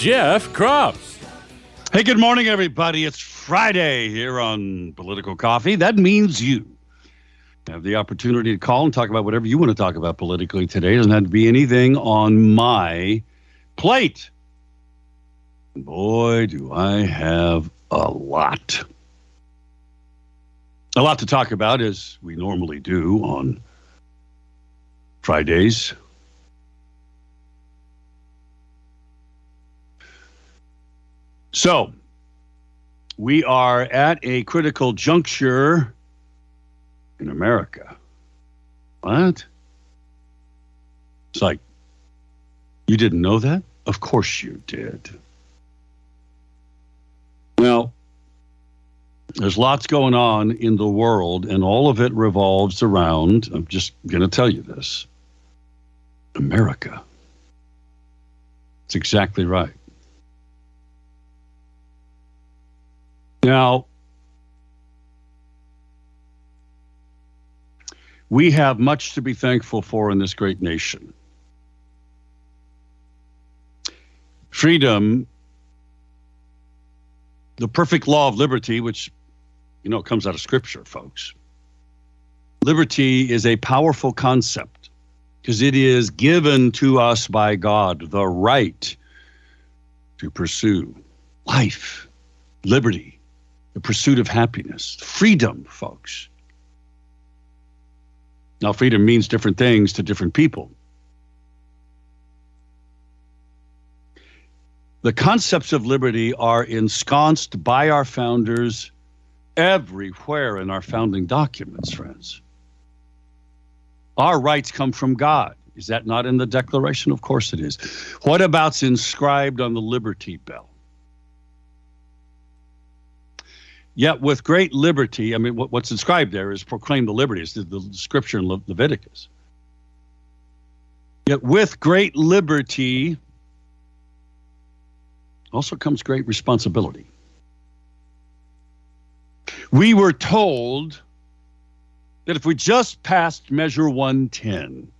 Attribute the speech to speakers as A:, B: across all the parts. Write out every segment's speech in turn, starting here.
A: Jeff Kropf.
B: Hey, good morning, everybody. It's Friday here on Political Coffee. That means you have the opportunity to call and talk about whatever you want to talk about politically today. It doesn't have to be anything on my plate. Boy, do I have a lot a lot to talk about, as we normally do on Fridays. So, we are at a critical juncture in America. What? It's like, you didn't know that? Of course you did. Well, there's lots going on in the world, and all of it revolves around, I'm just going to tell you this America. It's exactly right. Now, we have much to be thankful for in this great nation. Freedom, the perfect law of liberty, which you know, comes out of scripture, folks. Liberty is a powerful concept because it is given to us by God the right to pursue life, liberty, the pursuit of happiness, freedom, folks. Now, freedom means different things to different people. The concepts of liberty are ensconced by our founders everywhere in our founding documents, friends. Our rights come from God. Is that not in the Declaration? Of course it is. What about's inscribed on the Liberty Bell? Yet, with great liberty, I mean, what's inscribed there is proclaim the liberties, the, the scripture in Le- Leviticus. Yet, with great liberty also comes great responsibility. We were told that if we just passed Measure 110,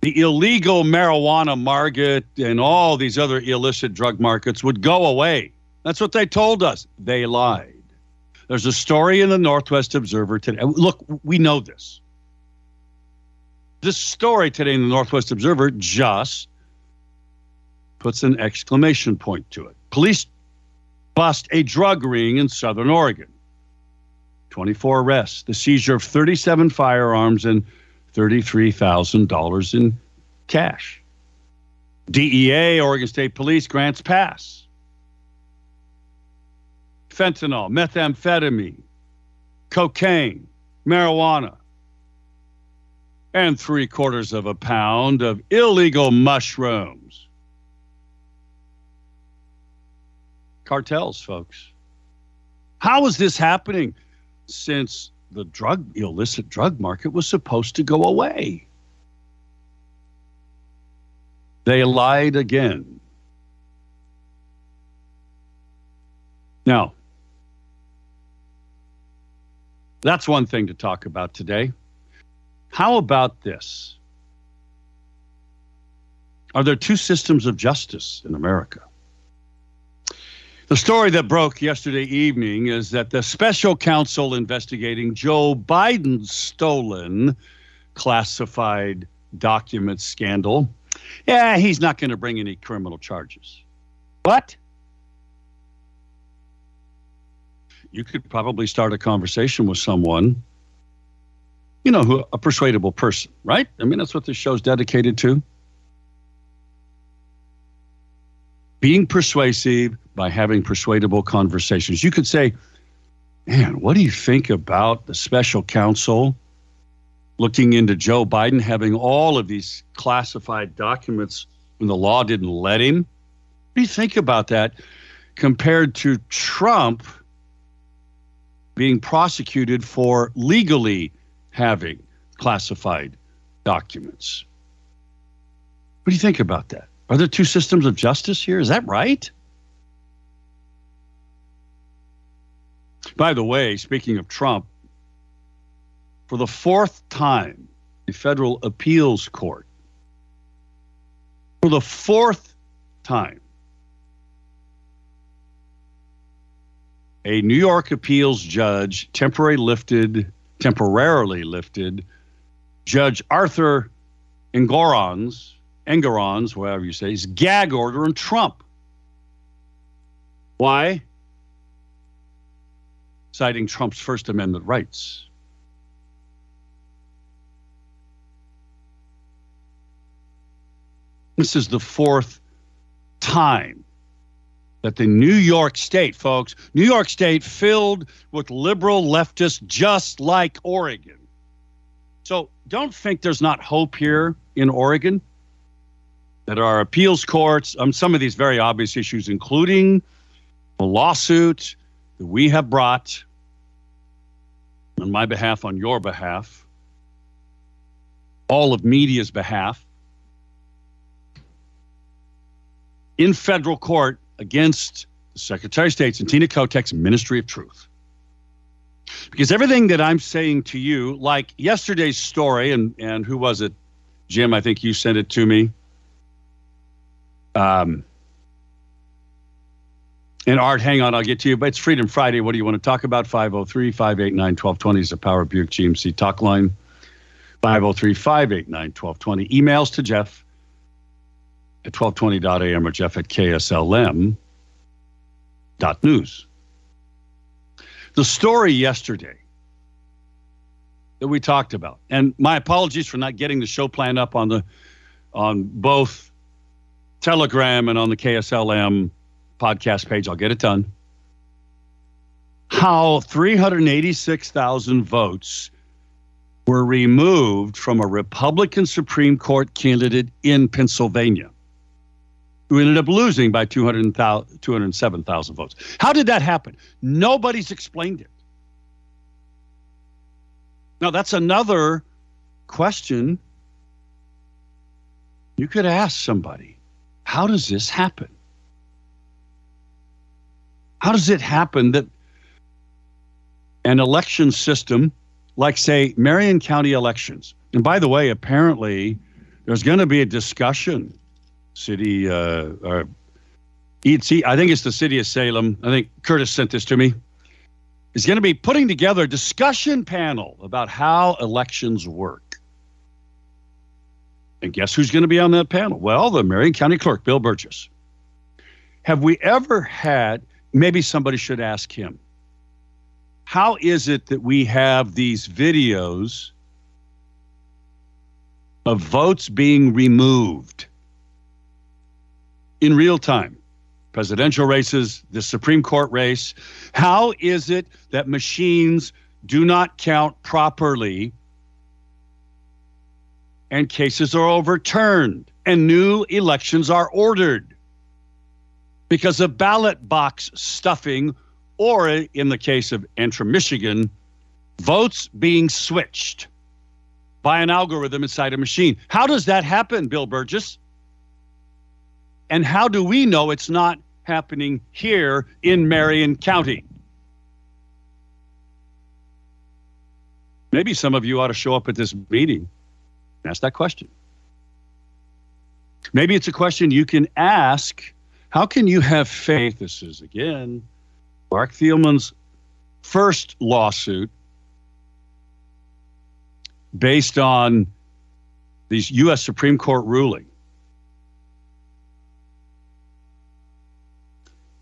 B: the illegal marijuana market and all these other illicit drug markets would go away. That's what they told us. They lied. There's a story in the Northwest Observer today. Look, we know this. This story today in the Northwest Observer just puts an exclamation point to it. Police bust a drug ring in Southern Oregon. 24 arrests, the seizure of 37 firearms and $33,000 in cash. DEA, Oregon State Police, grants pass. Fentanyl, methamphetamine, cocaine, marijuana, and three quarters of a pound of illegal mushrooms. cartels, folks. How is this happening since the drug illicit drug market was supposed to go away? They lied again. Now, that's one thing to talk about today. How about this? Are there two systems of justice in America? The story that broke yesterday evening is that the special counsel investigating Joe Biden's stolen classified document scandal, yeah, he's not going to bring any criminal charges. What? You could probably start a conversation with someone, you know, who a persuadable person, right? I mean, that's what this show's dedicated to. being persuasive by having persuadable conversations. You could say, man, what do you think about the special counsel looking into Joe Biden having all of these classified documents when the law didn't let him? What do you think about that compared to Trump being prosecuted for legally having classified documents? What do you think about that? Are there two systems of justice here? Is that right? By the way, speaking of Trump, for the fourth time, the federal appeals court, for the fourth time, a New York appeals judge temporarily lifted, temporarily lifted Judge Arthur Engoron's, Engoron's, whatever you say, his gag order on Trump. Why? Citing Trump's First Amendment rights. This is the fourth time that the New York State, folks, New York State filled with liberal leftists just like Oregon. So don't think there's not hope here in Oregon. That our appeals courts on some of these very obvious issues, including the lawsuit that we have brought on my behalf, on your behalf, all of media's behalf, in federal court against the Secretary of State's and Tina Kotek's Ministry of Truth. Because everything that I'm saying to you, like yesterday's story, and, and who was it? Jim, I think you sent it to me. Um, and Art, hang on, I'll get to you. But it's Freedom Friday. What do you want to talk about? 503 589 1220 is the Power Buick GMC talk line. 503 589 1220. Emails to Jeff at 1220.am or Jeff at KSLM.news. The story yesterday that we talked about, and my apologies for not getting the show plan up on the on both Telegram and on the KSLM podcast page. I'll get it done. How 386,000 votes were removed from a Republican Supreme Court candidate in Pennsylvania who ended up losing by 207,000 votes. How did that happen? Nobody's explained it. Now, that's another question you could ask somebody how does this happen? How does it happen that an election system, like, say, Marion County elections, and by the way, apparently there's going to be a discussion city, uh, see, I think it's the city of Salem. I think Curtis sent this to me. Is going to be putting together a discussion panel about how elections work. And guess who's going to be on that panel? Well, the Marion County Clerk, Bill Burgess. Have we ever had, maybe somebody should ask him, how is it that we have these videos of votes being removed? In real time presidential races, the Supreme Court race. How is it that machines do not count properly and cases are overturned and new elections are ordered? Because of ballot box stuffing, or in the case of Antrim, Michigan, votes being switched by an algorithm inside a machine. How does that happen, Bill Burgess? And how do we know it's not happening here in Marion County? Maybe some of you ought to show up at this meeting and ask that question. Maybe it's a question you can ask. How can you have faith? This is again Marc Thielman's first lawsuit based on these U.S. Supreme Court ruling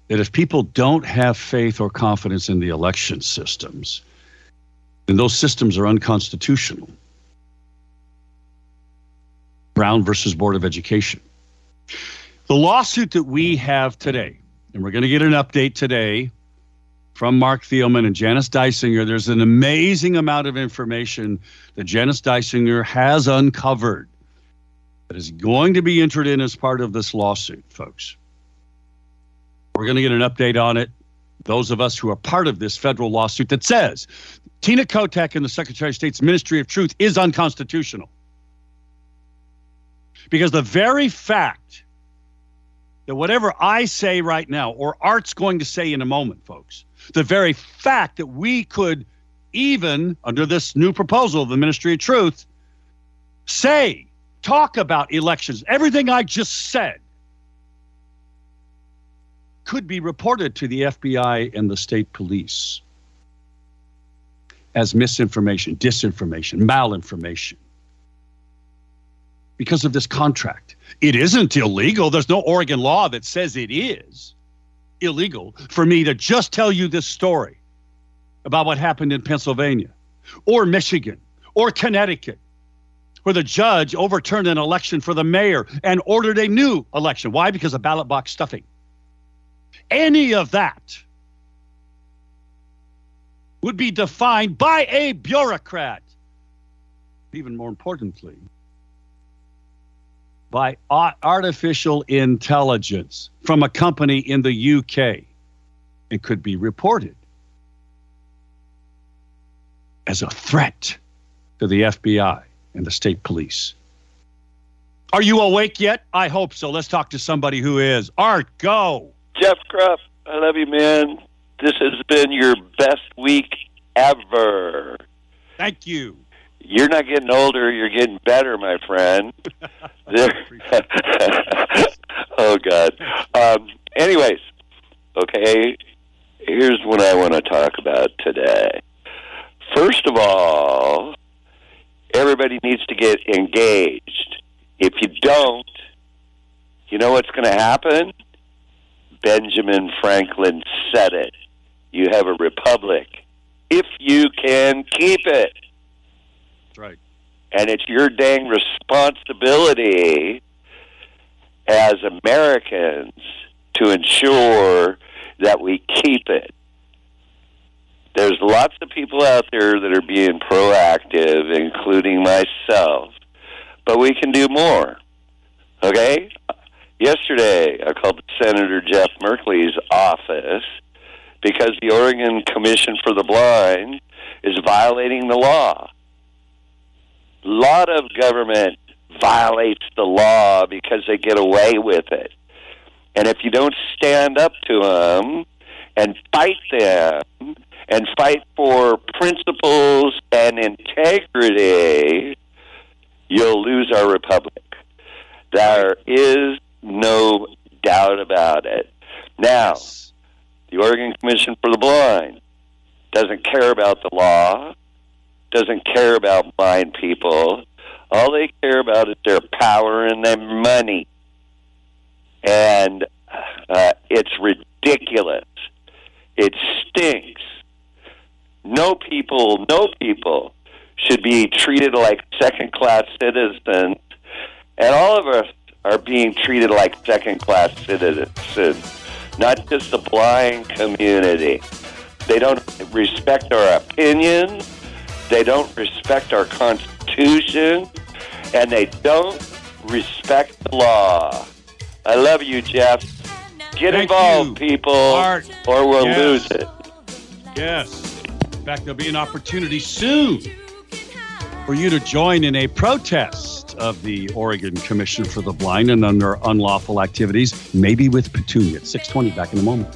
B: that if people don't have faith or confidence in the election systems, then those systems are unconstitutional. Brown versus Board of Education. The lawsuit that we have today, and we're going to get an update today from Marc Thielman and Janice Dysinger. There's an amazing amount of information that Janice Dysinger has uncovered that is going to be entered in as part of this lawsuit, folks. We're going to get an update on it. Those of us who are part of this federal lawsuit that says Tina Kotek and the Secretary of State's Ministry of Truth is unconstitutional. Because the very fact that whatever I say right now, or Art's going to say in a moment, folks, the very fact that we could even, under this new proposal of the Ministry of Truth, say, talk about elections, everything I just said could be reported to the FBI and the state police as misinformation, disinformation, malinformation because of this contract. It isn't illegal. There's no Oregon law that says it is illegal for me to just tell you this story about what happened in Pennsylvania or Michigan or Connecticut, where the judge overturned an election for the mayor and ordered a new election. Why? Because of ballot box stuffing. Any of that would be defined by a bureaucrat. Even more importantly, by artificial intelligence from a company in the UK and could be reported as a threat to the FBI and the state police. Are you awake yet? I hope so. Let's talk to somebody who is. Art, go.
C: Jeff Kropf, I love you, man. This has been your best week ever.
B: Thank you.
C: You're not getting older, you're getting better, my friend. oh, God. Um, anyways, okay, here's what I want to talk about today. First of all, everybody needs to get engaged. If you don't, you know what's going to happen? Benjamin Franklin said it. You have a republic if you can keep it.
B: That's right.
C: And it's your dang responsibility as Americans to ensure that we keep it. There's lots of people out there that are being proactive, including myself, but we can do more. Okay? Yesterday, I called Senator Jeff Merkley's office because the Oregon Commission for the Blind is violating the law. A lot of government violates the law because they get away with it. And if you don't stand up to them and fight them and fight for principles and integrity, you'll lose our republic. There is no doubt about it. Now, the Oregon Commission for the Blind doesn't care about the law, doesn't care about blind people. All they care about is their power and their money. And uh, it's ridiculous. It stinks. No people, no people should be treated like second class citizens. And all of us being treated like second class citizens, not just the blind community. They don't respect our opinions, they don't respect our Constitution, and they don't respect the law. I love you, Jeff. Get
B: Thank
C: involved,
B: you.
C: people,
B: Art.
C: or we'll
B: Yes.
C: lose it.
B: Yes. In fact, there'll be an opportunity soon for you to join in a protest of the Oregon Commission for the Blind and under unlawful activities, maybe with Petunia. 620 back in a moment.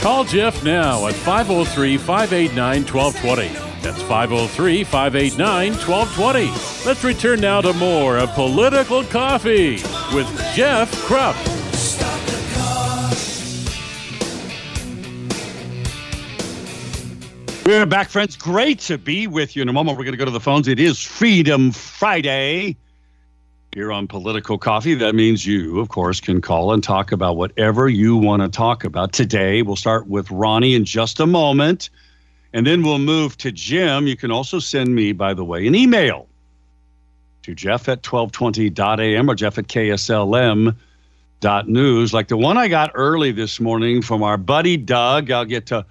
A: Call Jeff now at 503 589 1220. That's 503 589 1220. Let's return now to more of Political Coffee with Jeff Kropf.
B: We're back, friends. Great to be with you. In a moment, we're going to go to the phones. It is Freedom Friday here on Political Coffee. That means you, of course, can call and talk about whatever you want to talk about. Today, we'll start with Ronnie in just a moment, and then we'll move to Jim. You can also send me, by the way, an email to jeff at 1220.am or jeff at kslm.news, like the one I got early this morning from our buddy Doug. I'll get to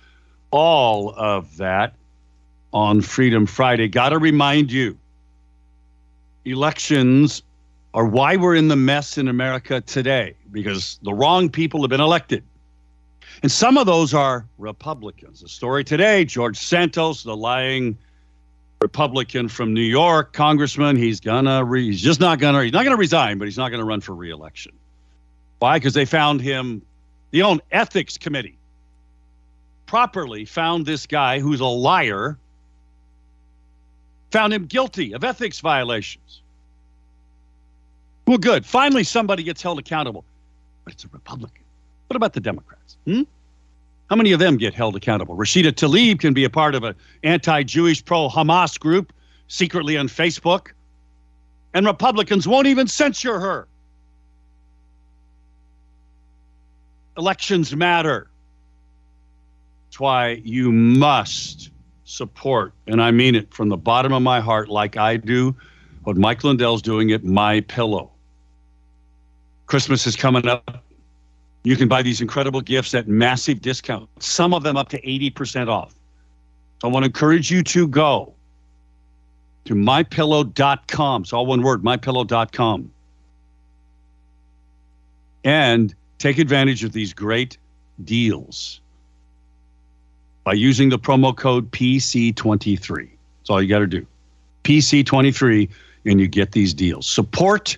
B: all of that. on Freedom Friday. Got to remind you elections are why we're in the mess in America today because the wrong people have been elected. And some of those are Republicans. The story today George Santos, the lying Republican from New York, congressman, he's gonna re- he's just not gonna he's not gonna resign, but he's not gonna run for reelection. Why? Because they found him, the own ethics committee properly found this guy who's a liar, found him guilty of ethics violations. Well, good. Finally, somebody gets held accountable. But it's a Republican. What about the Democrats? Hmm? How many of them get held accountable? Rashida Tlaib can be a part of an anti Jewish, pro Hamas group secretly on Facebook, and Republicans won't even censure her. Elections matter. That's why you must support, and I mean it from the bottom of my heart, like I do, what Mike Lindell's doing at My Pillow. Christmas is coming up. You can buy these incredible gifts at massive discount, some of them up to 80% off. So I want to encourage you to go to mypillow.com. It's all one word, mypillow.com. And take advantage of these great deals by using the promo code PC23. That's all you got to do. PC23, and you get these deals. Support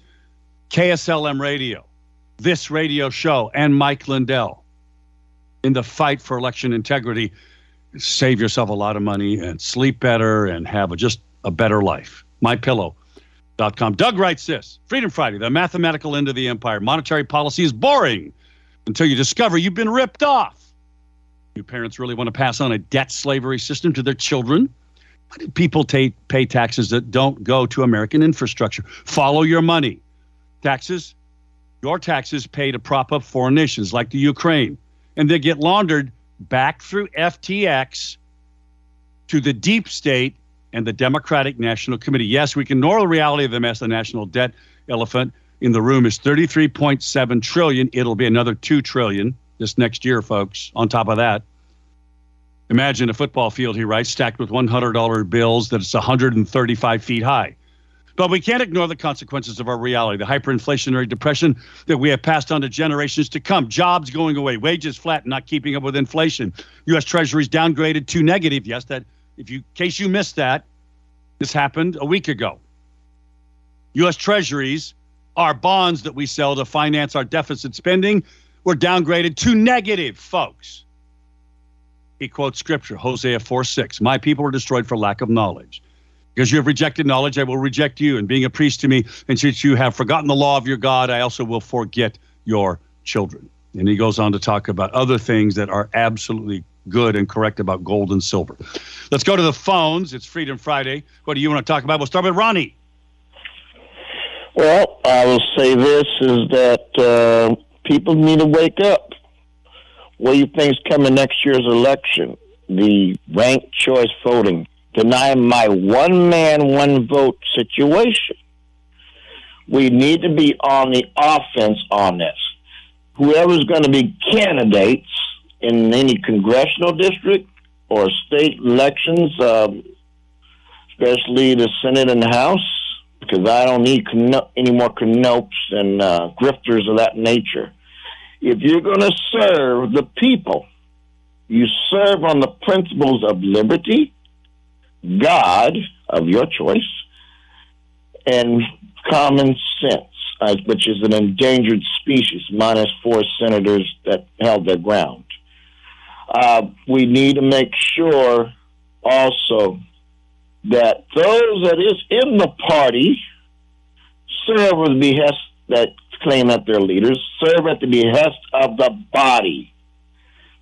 B: KSLM Radio, this radio show, and Mike Lindell in the fight for election integrity. Save yourself a lot of money and sleep better and have a, just a better life. MyPillow.com. Doug writes this Freedom Friday, the mathematical end of the empire. Monetary policy is boring until you discover you've been ripped off. Do parents really want to pass on a debt slavery system to their children? Why do people ta- pay taxes that don't go to American infrastructure? Follow your money. Taxes, your taxes pay to prop up foreign nations like the Ukraine, and they get laundered back through FTX to the deep state and the Democratic National Committee. Yes, we can ignore the reality of the mess. The national debt elephant in the room is 33.7 trillion. It'll be another 2 trillion this next year, folks. On top of that, imagine a football field, he writes, stacked with $100 bills that's 135 feet high. But we can't ignore the consequences of our reality, the hyperinflationary depression that we have passed on to generations to come. Jobs going away, wages flat, not keeping up with inflation. U.S. Treasuries downgraded to negative. Yes, that if you, in case you missed that, this happened a week ago. U.S. Treasuries are bonds that we sell to finance our deficit spending were downgraded to negative, folks. He quotes scripture, Hosea 4 6. My people were destroyed for lack of knowledge. Because you have rejected knowledge, I will reject you. And being a priest to me, and since you have forgotten the law of your God, I also will forget your children. And he goes on to talk about other things that are absolutely good and correct about gold and silver. Let's go to the phones. It's Freedom Friday. What do you want to talk about? We'll start with Ronnie.
D: Well, I will say this is that uh, people need to wake up. What do you think is coming next year's election? The ranked choice voting. Deny my one man, one vote situation. We need to be on the offense on this. Whoever's going to be candidates in any congressional district or state elections, um, especially the Senate and the House, because I don't need any more canopes and uh, grifters of that nature. If you're going to serve the people, you serve on the principles of liberty, God of your choice, and common sense, uh, which is an endangered species, minus four senators that held their ground. Uh, we need to make sure also that those that is in the party serve with behest that claim that they're leaders, serve at the behest of the body.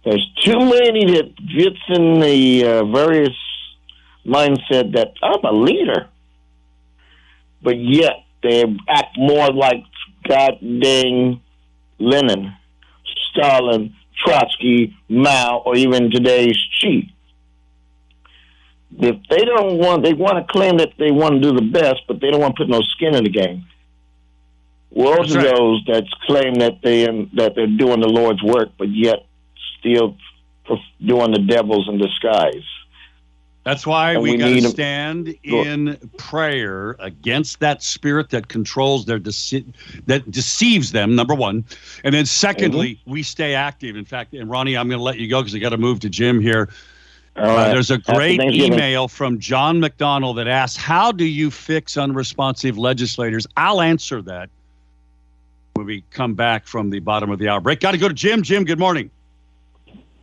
D: There's too many that gets in the uh, various mindset that I'm a leader, but yet they act more like God dang Lenin, Stalin, Trotsky, Mao, or even today's Xi. If they don't want, they want to claim that they want to do the best, but they don't want to put no skin in the game. Woe to right. those that claim that they that they're doing the Lord's work, but yet still doing the devil's in disguise.
B: That's why
D: And
B: we,
D: we
B: got to stand in prayer against that spirit that controls their dece- that deceives them. Number one, and then secondly,
D: Mm-hmm.
B: we stay active. In fact, and Ronnie, I'm going to let you go because I got to move to Jim here. Uh, there's a great email from John McDonald that asks, "How do you fix unresponsive legislators?" I'll answer that when we come back from the bottom of the hour break. Got to go to Jim. Jim, good morning.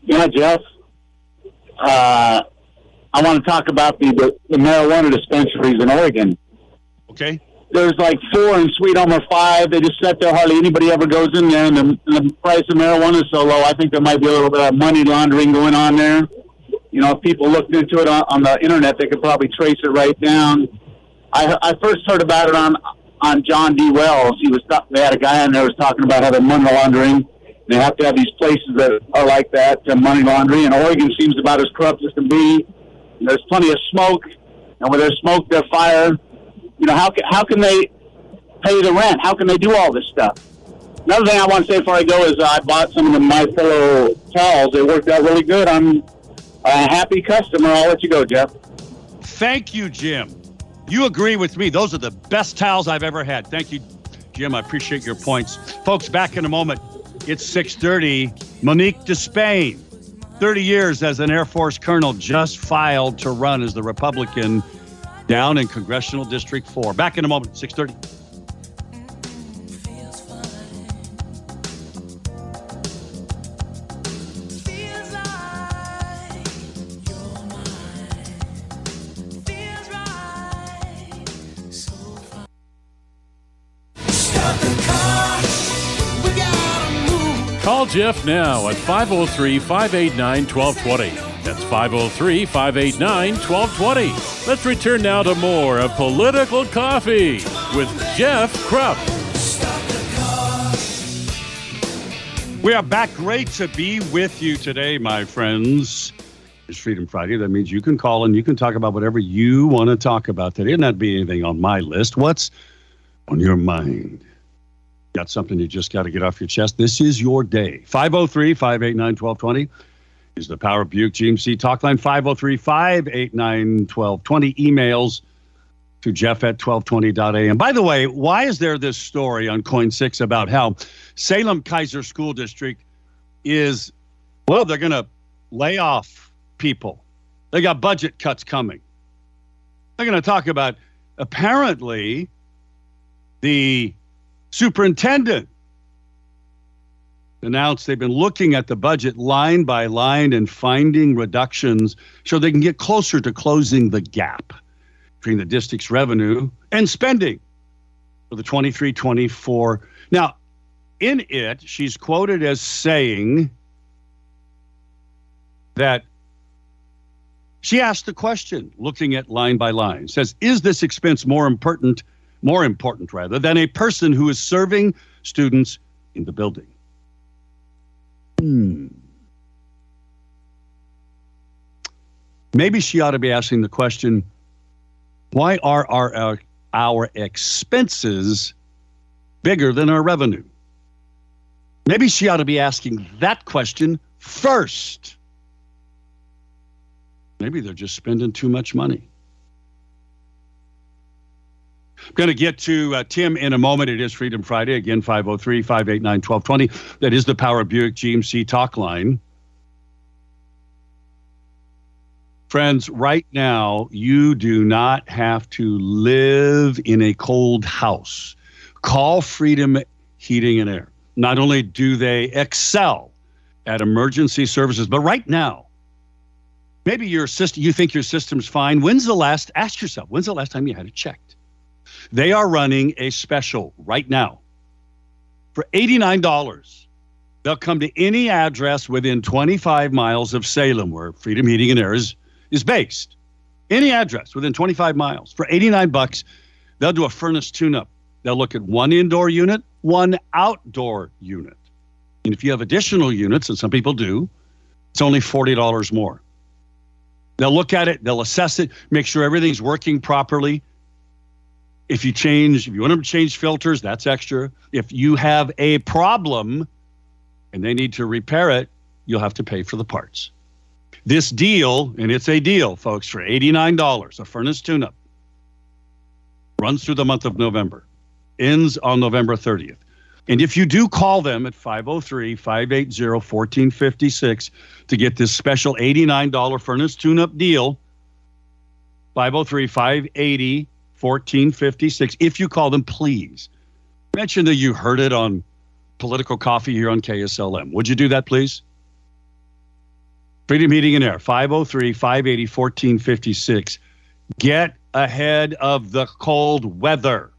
E: Yeah, Jeff. Uh, I want to talk about the, the, the marijuana dispensaries in Oregon.
B: Okay.
E: There's like four in Sweet Home or five. They just sit there. Hardly anybody ever goes in there, and the, the price of marijuana is so low. I think there might be a little bit of money laundering going on there. You know, if people looked into it on, on the internet, they could probably trace it right down. I, I first heard about it on on John B. Wells. He was they had a guy on there was talking about how they're money laundering. They have to have these places that are like that to money laundering, and Oregon seems about as corrupt as can be. And there's plenty of smoke, and where there's smoke, there's fire. You know, how can, how can they pay the rent? How can they do all this stuff? Another thing I want to say before I go is uh, I bought some of the My Pillow towels. They worked out really good. I'm a happy customer. I'll let you go, Jeff.
B: Thank you, Jim. You agree with me. Those are the best towels I've ever had. Thank you, Jim. I appreciate your points. Folks, back in a moment. It's 6:30. Monique DeSpain, 30 years as an Air Force colonel, just filed to run as the Republican down in Congressional District 4. Back in a moment. 6:30.
A: Jeff now at 503 589 1220. That's 503 589 1220. Let's return now to more of Political Coffee with Jeff Kropf.
B: We are back. Great to be with you today, my friends. It's Freedom Friday. That means you can call and you can talk about whatever you want to talk about today. And not be anything on my list. What's on your mind? Got something you just got to get off your chest? This is your day. 503 589 1220 is the Power Buick GMC talk line. 503 589 1220. Emails to jeff at 1220.am. By the way, why is there this story on KOIN 6 about how Salem Keizer School District is, well, they're going to lay off people. They got budget cuts coming. They're going to talk about apparently the superintendent announced they've been looking at the budget line by line and finding reductions so they can get closer to closing the gap between the district's revenue and spending for the 23 24. Now, in it, she's quoted as saying that she asked the question, looking at line by line, says, Is this expense more important, more important rather, than a person who is serving students in the building? Hmm. Maybe she ought to be asking the question why are our, our, our expenses bigger than our revenue? Maybe she ought to be asking that question first. Maybe they're just spending too much money. I'm going to get to uh, Tim in a moment. It is Freedom Friday. Again, 503 589 1220. That is the Power Buick GMC talk line. Friends, right now, you do not have to live in a cold house. Call Freedom Heating and Air. Not only do they excel at emergency services, but right now, maybe your system, you think your system's fine. When's the last, ask yourself, when's the last time you had it checked? They are running a special right now for $89. They'll come to any address within 25 miles of Salem, where Freedom Heating and Air is, is based. Any address within 25 miles for 89 bucks, they'll do a furnace tune-up. They'll look at one indoor unit, one outdoor unit. And if you have additional units, and some people do, it's only $40 more. They'll look at it, they'll assess it, make sure everything's working properly. If you change, if you want them to change filters, that's extra. If you have a problem and they need to repair it, you'll have to pay for the parts. This deal, and it's a deal, folks, for $89, a furnace tune up, runs through the month of November, ends on November 30th. And if you do call them at 503 580 1456 to get this special $89 furnace tune up deal, 503 580 1456, if you call them, please mention that you heard it on Political Coffee here on KSLM. Would you do that, please? Freedom Heating and Air, 503 580 1456. Get ahead of the cold weather.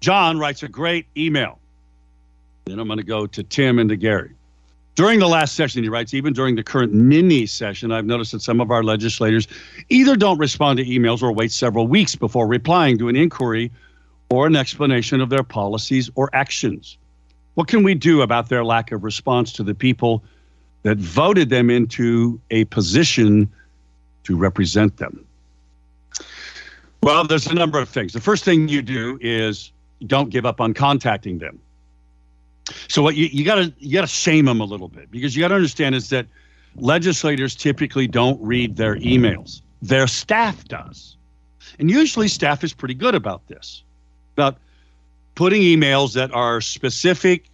B: John writes a great email. Then I'm going to go to Tim and to Gary. During the last session, he writes, even during the current mini session, I've noticed that some of our legislators either don't respond to emails or wait several weeks before replying to an inquiry or an explanation of their policies or actions. What can we do about their lack of response to the people that voted them into a position to represent them? Well, there's a number of things. The first thing you do is don't give up on contacting them. So what you, you gotta you gotta shame them a little bit because you gotta understand is that legislators typically don't read their emails. Their staff does. And usually staff is pretty good about this. About putting emails that are specific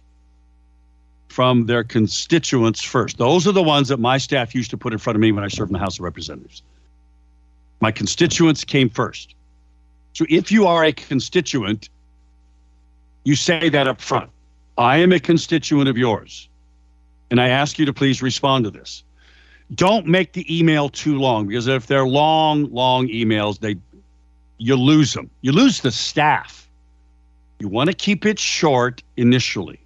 B: from their constituents first. Those are the ones that my staff used to put in front of me when I served in the House of Representatives. My constituents came first. So if you are a constituent, you say that up front. I am a constituent of yours, and I ask you to please respond to this. Don't make the email too long because if they're long, long emails, they you lose them. You lose the staff. You want to keep it short initially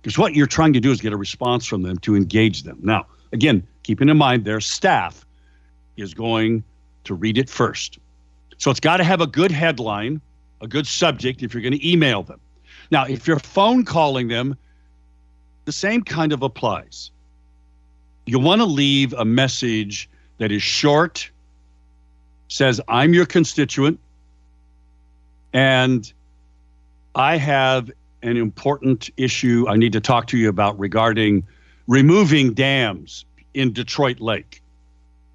B: because what you're trying to do is get a response from them to engage them. Now, again, keeping in mind their staff is going to read it first. So it's got to have a good headline, a good subject if you're going to email them. Now, if you're phone calling them, the same kind of applies. You want to leave a message that is short, says, I'm your constituent, and I have an important issue I need to talk to you about regarding removing dams in Detroit Lake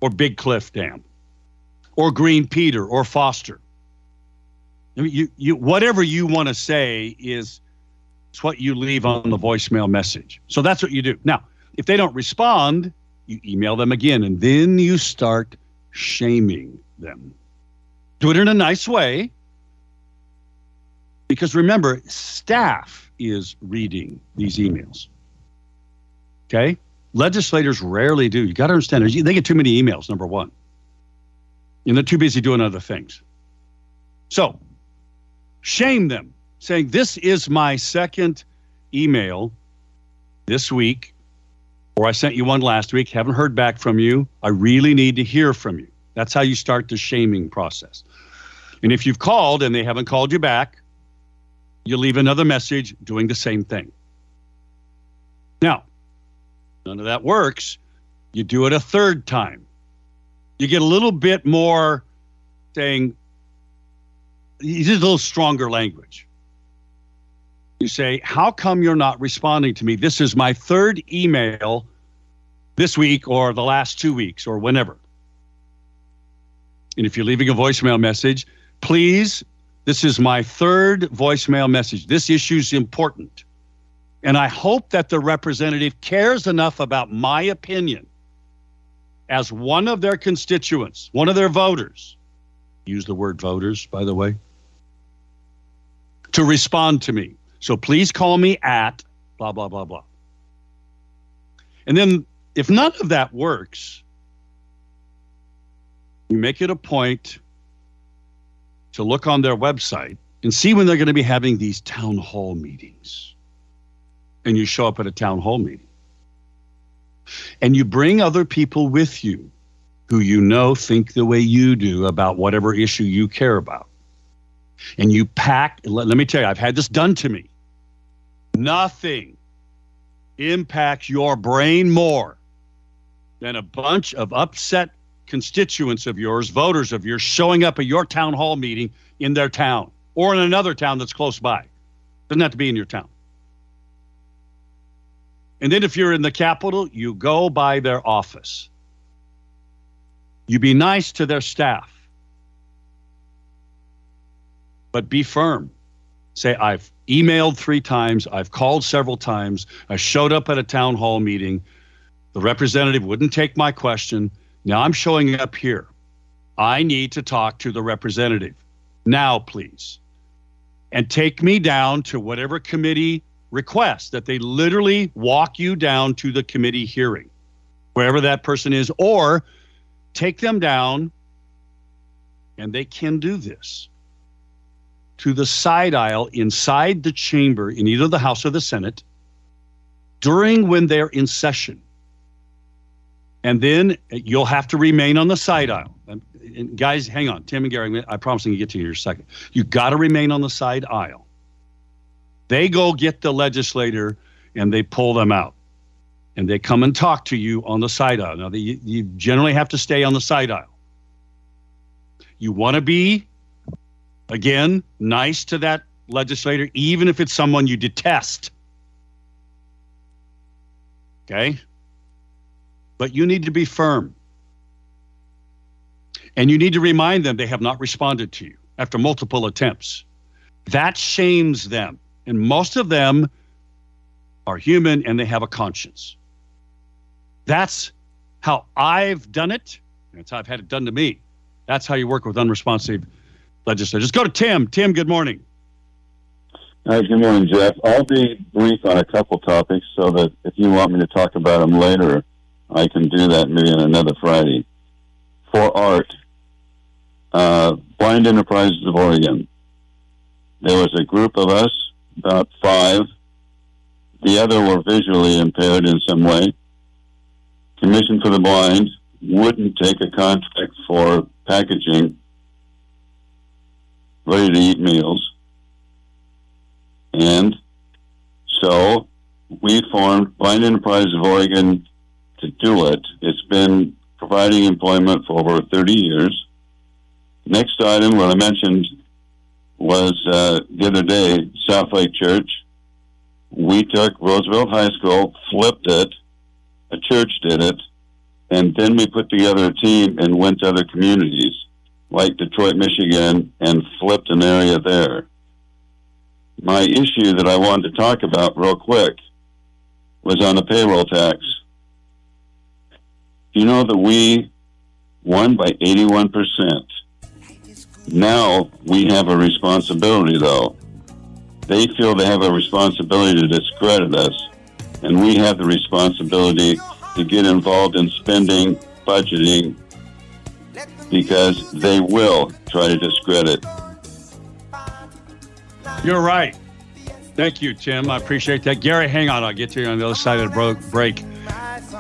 B: or Big Cliff Dam or Green Peter or Foster. I mean, you, you, whatever you want to say is it's what you leave on the voicemail message. So that's what you do. Now, if they don't respond, you email them again, and then you start shaming them. Do it in a nice way, because remember, staff is reading these emails. Okay, legislators rarely do. You got to understand, they get too many emails. Number one, and they're too busy doing other things. So shame them, saying, This is my second email this week, or I sent you one last week, haven't heard back from you. I really need to hear from you. That's how you start the shaming process. And if you've called and they haven't called you back, you leave another message doing the same thing. Now, none of that works. You do it a third time. You get a little bit more saying, use a little stronger language. You say, How come you're not responding to me? This is my third email this week or the last two weeks or whenever. And if you're leaving a voicemail message, please, this is my third voicemail message. This issue is important. And I hope that the representative cares enough about my opinion as one of their constituents, one of their voters. Use the word voters, by the way to respond to me. So please call me at blah, blah, blah, blah. And then if none of that works, you make it a point to look on their website and see when they're going to be having these town hall meetings. And you show up at a town hall meeting. And you bring other people with you who you know think the way you do about whatever issue you care about and you pack, let, let me tell you, I've had this done to me. Nothing impacts your brain more than a bunch of upset constituents of yours, voters of yours, showing up at your town hall meeting in their town or in another town that's close by. Doesn't have to be in your town. And then if you're in the capital, you go by their office. You be nice to their staff. But be firm. Say, I've emailed three times, I've called several times, I showed up at a town hall meeting. The representative wouldn't take my question. Now I'm showing up here. I need to talk to the representative. Now, please. And take me down to whatever committee request that they literally walk you down to the committee hearing, wherever that person is, or take them down, and they can do this to the side aisle inside the chamber in either the House or the Senate during when they're in session. And then you'll have to remain on the side aisle. And, guys, hang on. Tim and Gary, I promise I'm going to get to you in a second. You got to remain on the side aisle. They go get the legislator and they pull them out. And they come and talk to you on the side aisle. Now, they, you generally have to stay on the side aisle. You want to be, again, nice to that legislator, even if it's someone you detest. Okay? But you need to be firm. And you need to remind them they have not responded to you after multiple attempts. That shames them. And most of them are human and they have a conscience. That's how I've done it. That's how I've had it done to me. That's how you work with unresponsive legislators. Go to Tim. Tim, good morning.
F: Hi, good morning, Jeff. I'll be brief on a couple topics so that if you want me to talk about them later, I can do that maybe on another Friday. For art, uh, Blind Enterprises of Oregon. There was a group of us, about five. The other were visually impaired in some way. Commission for the Blind wouldn't take a contract for packaging ready to eat meals. And so we formed Blind Enterprise of Oregon to do it. It's been providing employment for over 30 years. Next item, what I mentioned was uh, the other day, South Lake Church. We took Roosevelt High School, flipped it, a church did it, and then we put together a team and went to other communities like Detroit, Michigan, and flipped an area there my issue that I wanted to talk about real quick was on the payroll tax. You know that we won by 81%. Now we have a responsibility, though. They feel they have a responsibility to discredit us, and we have the responsibility to get involved in spending, budgeting, because they will try to discredit
B: You're right. Thank you, Tim. I appreciate that. Gary, hang on. I'll get to you on the other side of the bro- break.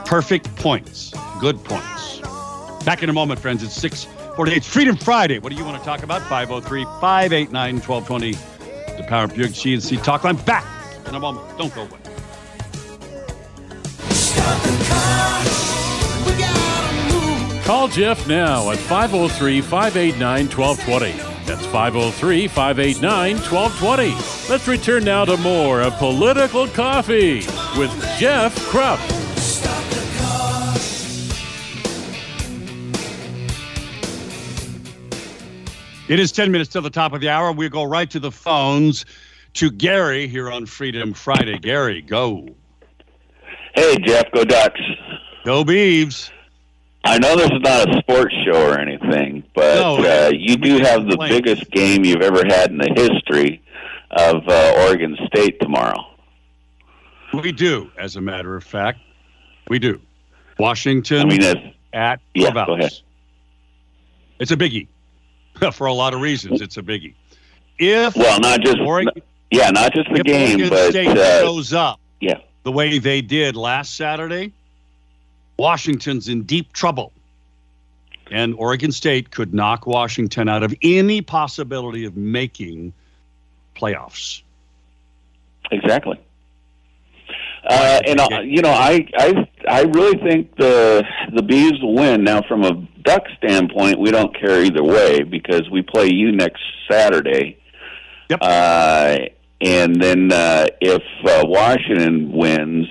B: Perfect points. Good points. Back in a moment, friends. It's 648. It's Freedom Friday. What do you want to talk about? 503 589 1220. The Power of Buick GNC Talk Line. Back in a moment. Don't go away.
A: Call Jeff now at 503 589 1220. That's 503 589 1220. Let's return now to more of Political Coffee with Jeff Kropf.
B: It is 10 minutes till the top of the hour. We go right to the phones to Gary here on Freedom Friday. Gary, go.
G: Hey, Jeff, go Ducks.
B: Go Beeves.
G: I know this is not a sports show or anything, but
B: No,
G: uh, you do have the biggest game you've ever had in the history of uh, Oregon State tomorrow.
B: We do, as a matter of fact. We do. Washington
G: I mean,
B: at
G: Yeah,
B: Corvallis.
G: go ahead.
B: It's a biggie. For a lot of reasons, it's a biggie. If
G: well, not just
B: Oregon,
G: yeah, not just the
B: if
G: game,
B: Oregon
G: but
B: State
G: uh,
B: shows up
G: yeah.
B: the way they did last Saturday, Washington's in deep trouble. And Oregon State could knock Washington out of any possibility of making playoffs.
G: Exactly. Uh, and uh, you know, I, I I really think the the bees will win. Now, from a duck standpoint, we don't care either way because we play you next Saturday.
B: Yep.
G: Uh, and then uh, if uh, Washington wins,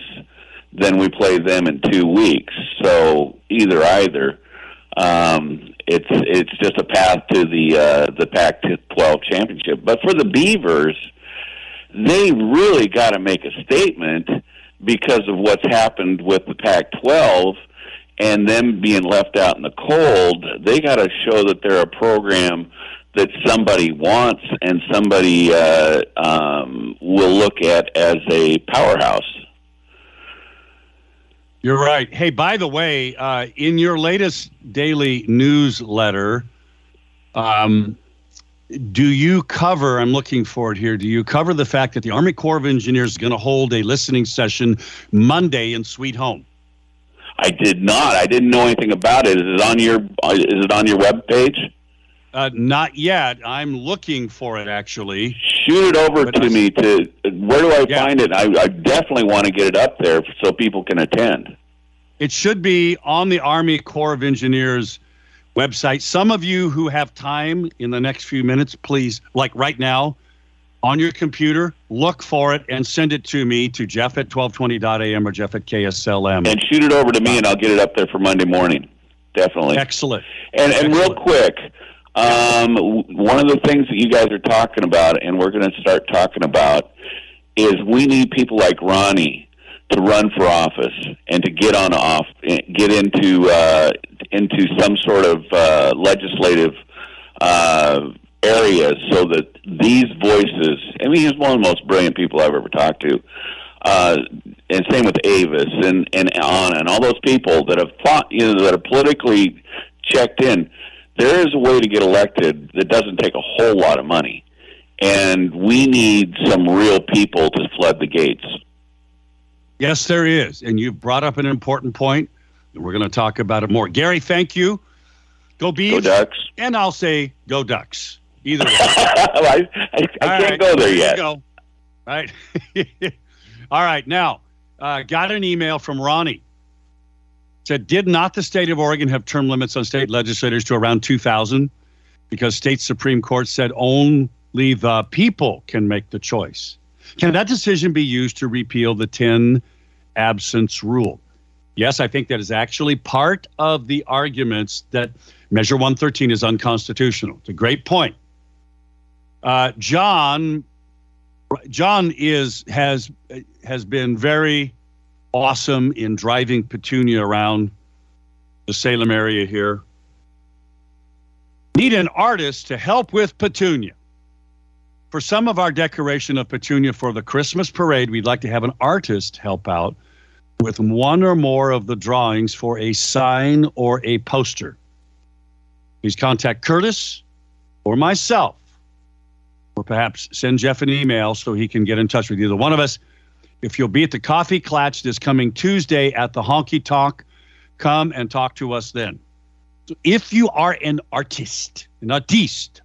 G: then we play them in two weeks. So either either. Um, it's it's just a path to the uh, the Pac-12 championship. But for the Beavers, they really got to make a statement because of what's happened with the Pac-12 and them being left out in the cold. They got to show that they're a program that somebody wants and somebody uh, um, will look at as a powerhouse.
B: You're right. Hey, by the way, uh, in your latest daily newsletter, um, do you cover? I'm looking for it here. Do you cover the fact that the Army Corps of Engineers is going to hold a listening session Monday in Sweet Home?
G: I did not. I didn't know anything about it. Is it on your uh, Is it on your web page?
B: Uh, not yet. I'm looking for it actually.
G: Shoot it over
B: But
G: to
B: it's-
G: me. To where do I
B: Yeah.
G: find it? I, I definitely want to get it up there so people can attend.
B: It should be on the Army Corps of Engineers website. Some of you who have time in the next few minutes, please, like right now, on your computer, look for it and send it to me to Jeff at 1220.am or Jeff at KSLM.
G: And shoot it over to me, and I'll get it up there for Monday morning. Definitely.
B: Excellent.
G: And, and real quick, um, one of the things that you guys are talking about, and we're going to start talking about, is we need people like Ronnie to run for office and to get on off, get into uh, into some sort of uh, legislative uh, areas, so that these voices. I mean, he's one of the most brilliant people I've ever talked to. Uh, and same with Avis and and Anna and all those people that have fought, you know, that are politically checked in. There is a way to get elected that doesn't take a whole lot of money, and we need some real people to flood the gates.
B: Yes, there is. And you've brought up an important point. and We're going to talk about it more. Gary, thank you. Go Beavs.
G: Go Ducks!
B: And I'll say go Ducks. Either way.
G: I, I, I can't
B: right,
G: go there
B: you
G: yet.
B: Go. All right. All right. Now, uh, got an email from Ronnie. Said, did not the state of Oregon have term limits on state legislators to around 2,000? Because state Supreme Court said only the people can make the choice. Can that decision be used to repeal the 10 absence rule? Yes, I think that is actually part of the arguments that Measure 113 is unconstitutional. It's a great point. Uh, John, John is has has been very awesome in driving Petunia around the Salem area here. Need an artist to help with Petunia. For some of our decoration of Petunia for the Christmas parade, we'd like to have an artist help out with one or more of the drawings for a sign or a poster. Please contact Curtis or myself, or perhaps send Jeff an email so he can get in touch with either one of us. If you'll be at the Coffee Clatch this coming Tuesday at the Honky Tonk, come and talk to us then. So if you are an artist, an artiste,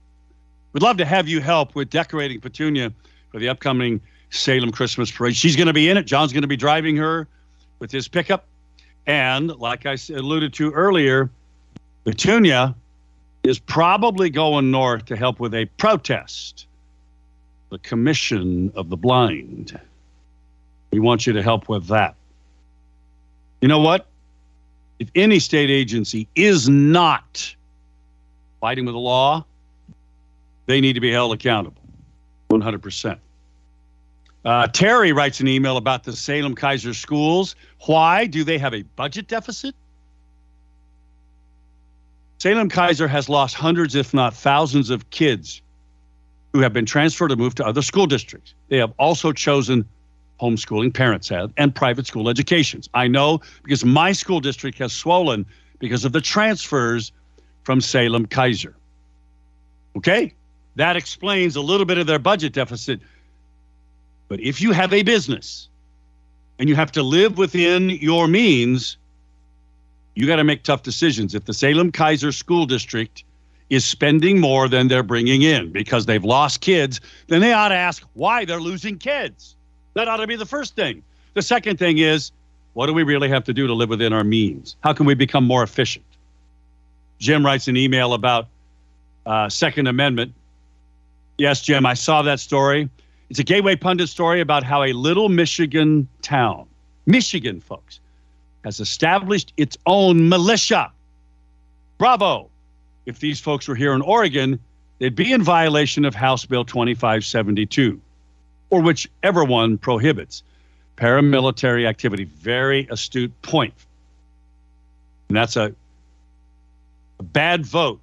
B: we'd love to have you help with decorating Petunia for the upcoming Salem Christmas parade. She's going to be in it. John's going to be driving her with his pickup. And like I alluded to earlier, Petunia is probably going north to help with a protest. The Commission of the Blind. We want you to help with that. You know what? If any state agency is not fighting with the law, they need to be held accountable. 100%. Uh, Terry writes an email about the Salem Keizer schools. Why do they have a budget deficit? Salem Keizer has lost hundreds, if not thousands, of kids who have been transferred or moved to other school districts. They have also chosen homeschooling, parents have, and private school educations. I know because my school district has swollen because of the transfers from Salem Keizer. Okay, that explains a little bit of their budget deficit. But if you have a business and you have to live within your means, you got to make tough decisions. If the Salem Keizer School District is spending more than they're bringing in because they've lost kids, then they ought to ask why they're losing kids. That ought to be the first thing. The second thing is, what do we really have to do to live within our means? How can we become more efficient? Jim writes an email about uh, Second Amendment. Yes, Jim, I saw that story. It's a Gateway Pundit story about how a little Michigan town Michigan, folks, has established its own militia. Bravo. If these folks were here in Oregon, they'd be in violation of House Bill 2572, or whichever one prohibits paramilitary activity. Very astute point. And that's a, a bad vote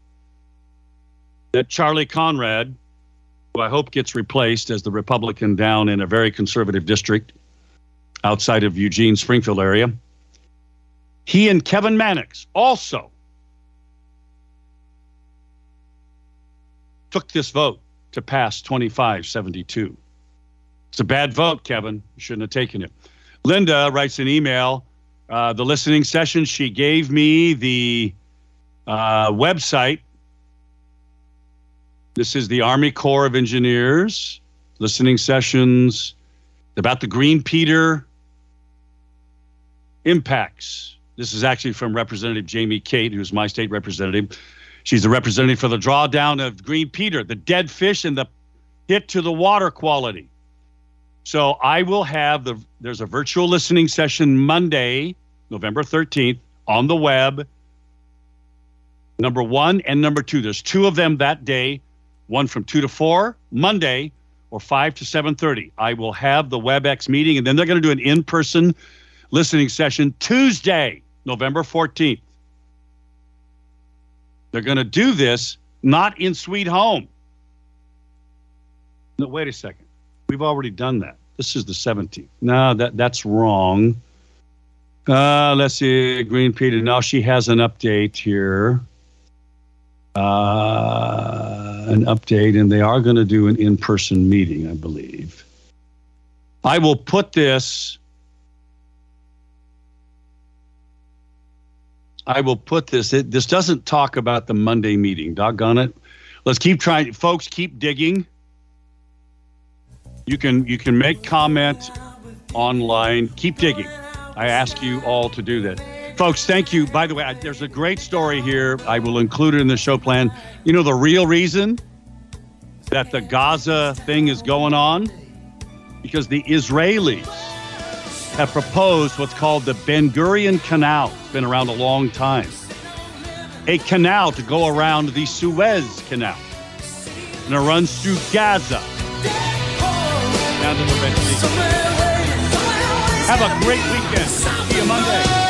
B: that Charlie Conrad, who I hope gets replaced as the Republican down in a very conservative district outside of Eugene, Springfield area, he and Kevin Mannix also took this vote to pass 2572. It's a bad vote, Kevin. You shouldn't have taken it. Linda writes an email. Uh, the listening session, she gave me the uh, website. This is the Army Corps of Engineers listening sessions about the Green Peter impacts. This is actually from Representative Jami Cate, who's my state representative. She's the representative for the drawdown of Green Peter, the dead fish, and the hit to the water quality. So I will have the there's a virtual listening session Monday, November 13th on the web. Number 1 and number 2. There's two of them that day, one from 2 to 4 Monday or 5 to 7:30. I will have the WebEx meeting and then they're going to do an in-person listening session Tuesday, November 14th. They're going to do this not in Sweet Home. No, wait a second. We've already done that. This is the 17th. No, that that's wrong. Uh, let's see. Green Peter. Now she has an update here. Uh, an update, and they are going to do an in person meeting, I believe. I will put this. I will put this. It, this doesn't talk about the Monday meeting. Doggone it. Let's keep trying. Folks, keep digging. You can you can make comment online. Keep digging. I ask you all to do that. Folks, thank you. By the way, I, there's a great story here. I will include it in the show plan. You know the real reason that the Gaza thing is going on? Because the Israelis have proposed what's called the Ben Gurion Canal. It's been around a long time. A canal to go around the Suez Canal. And it runs through Gaza Have a great weekend. See you Monday.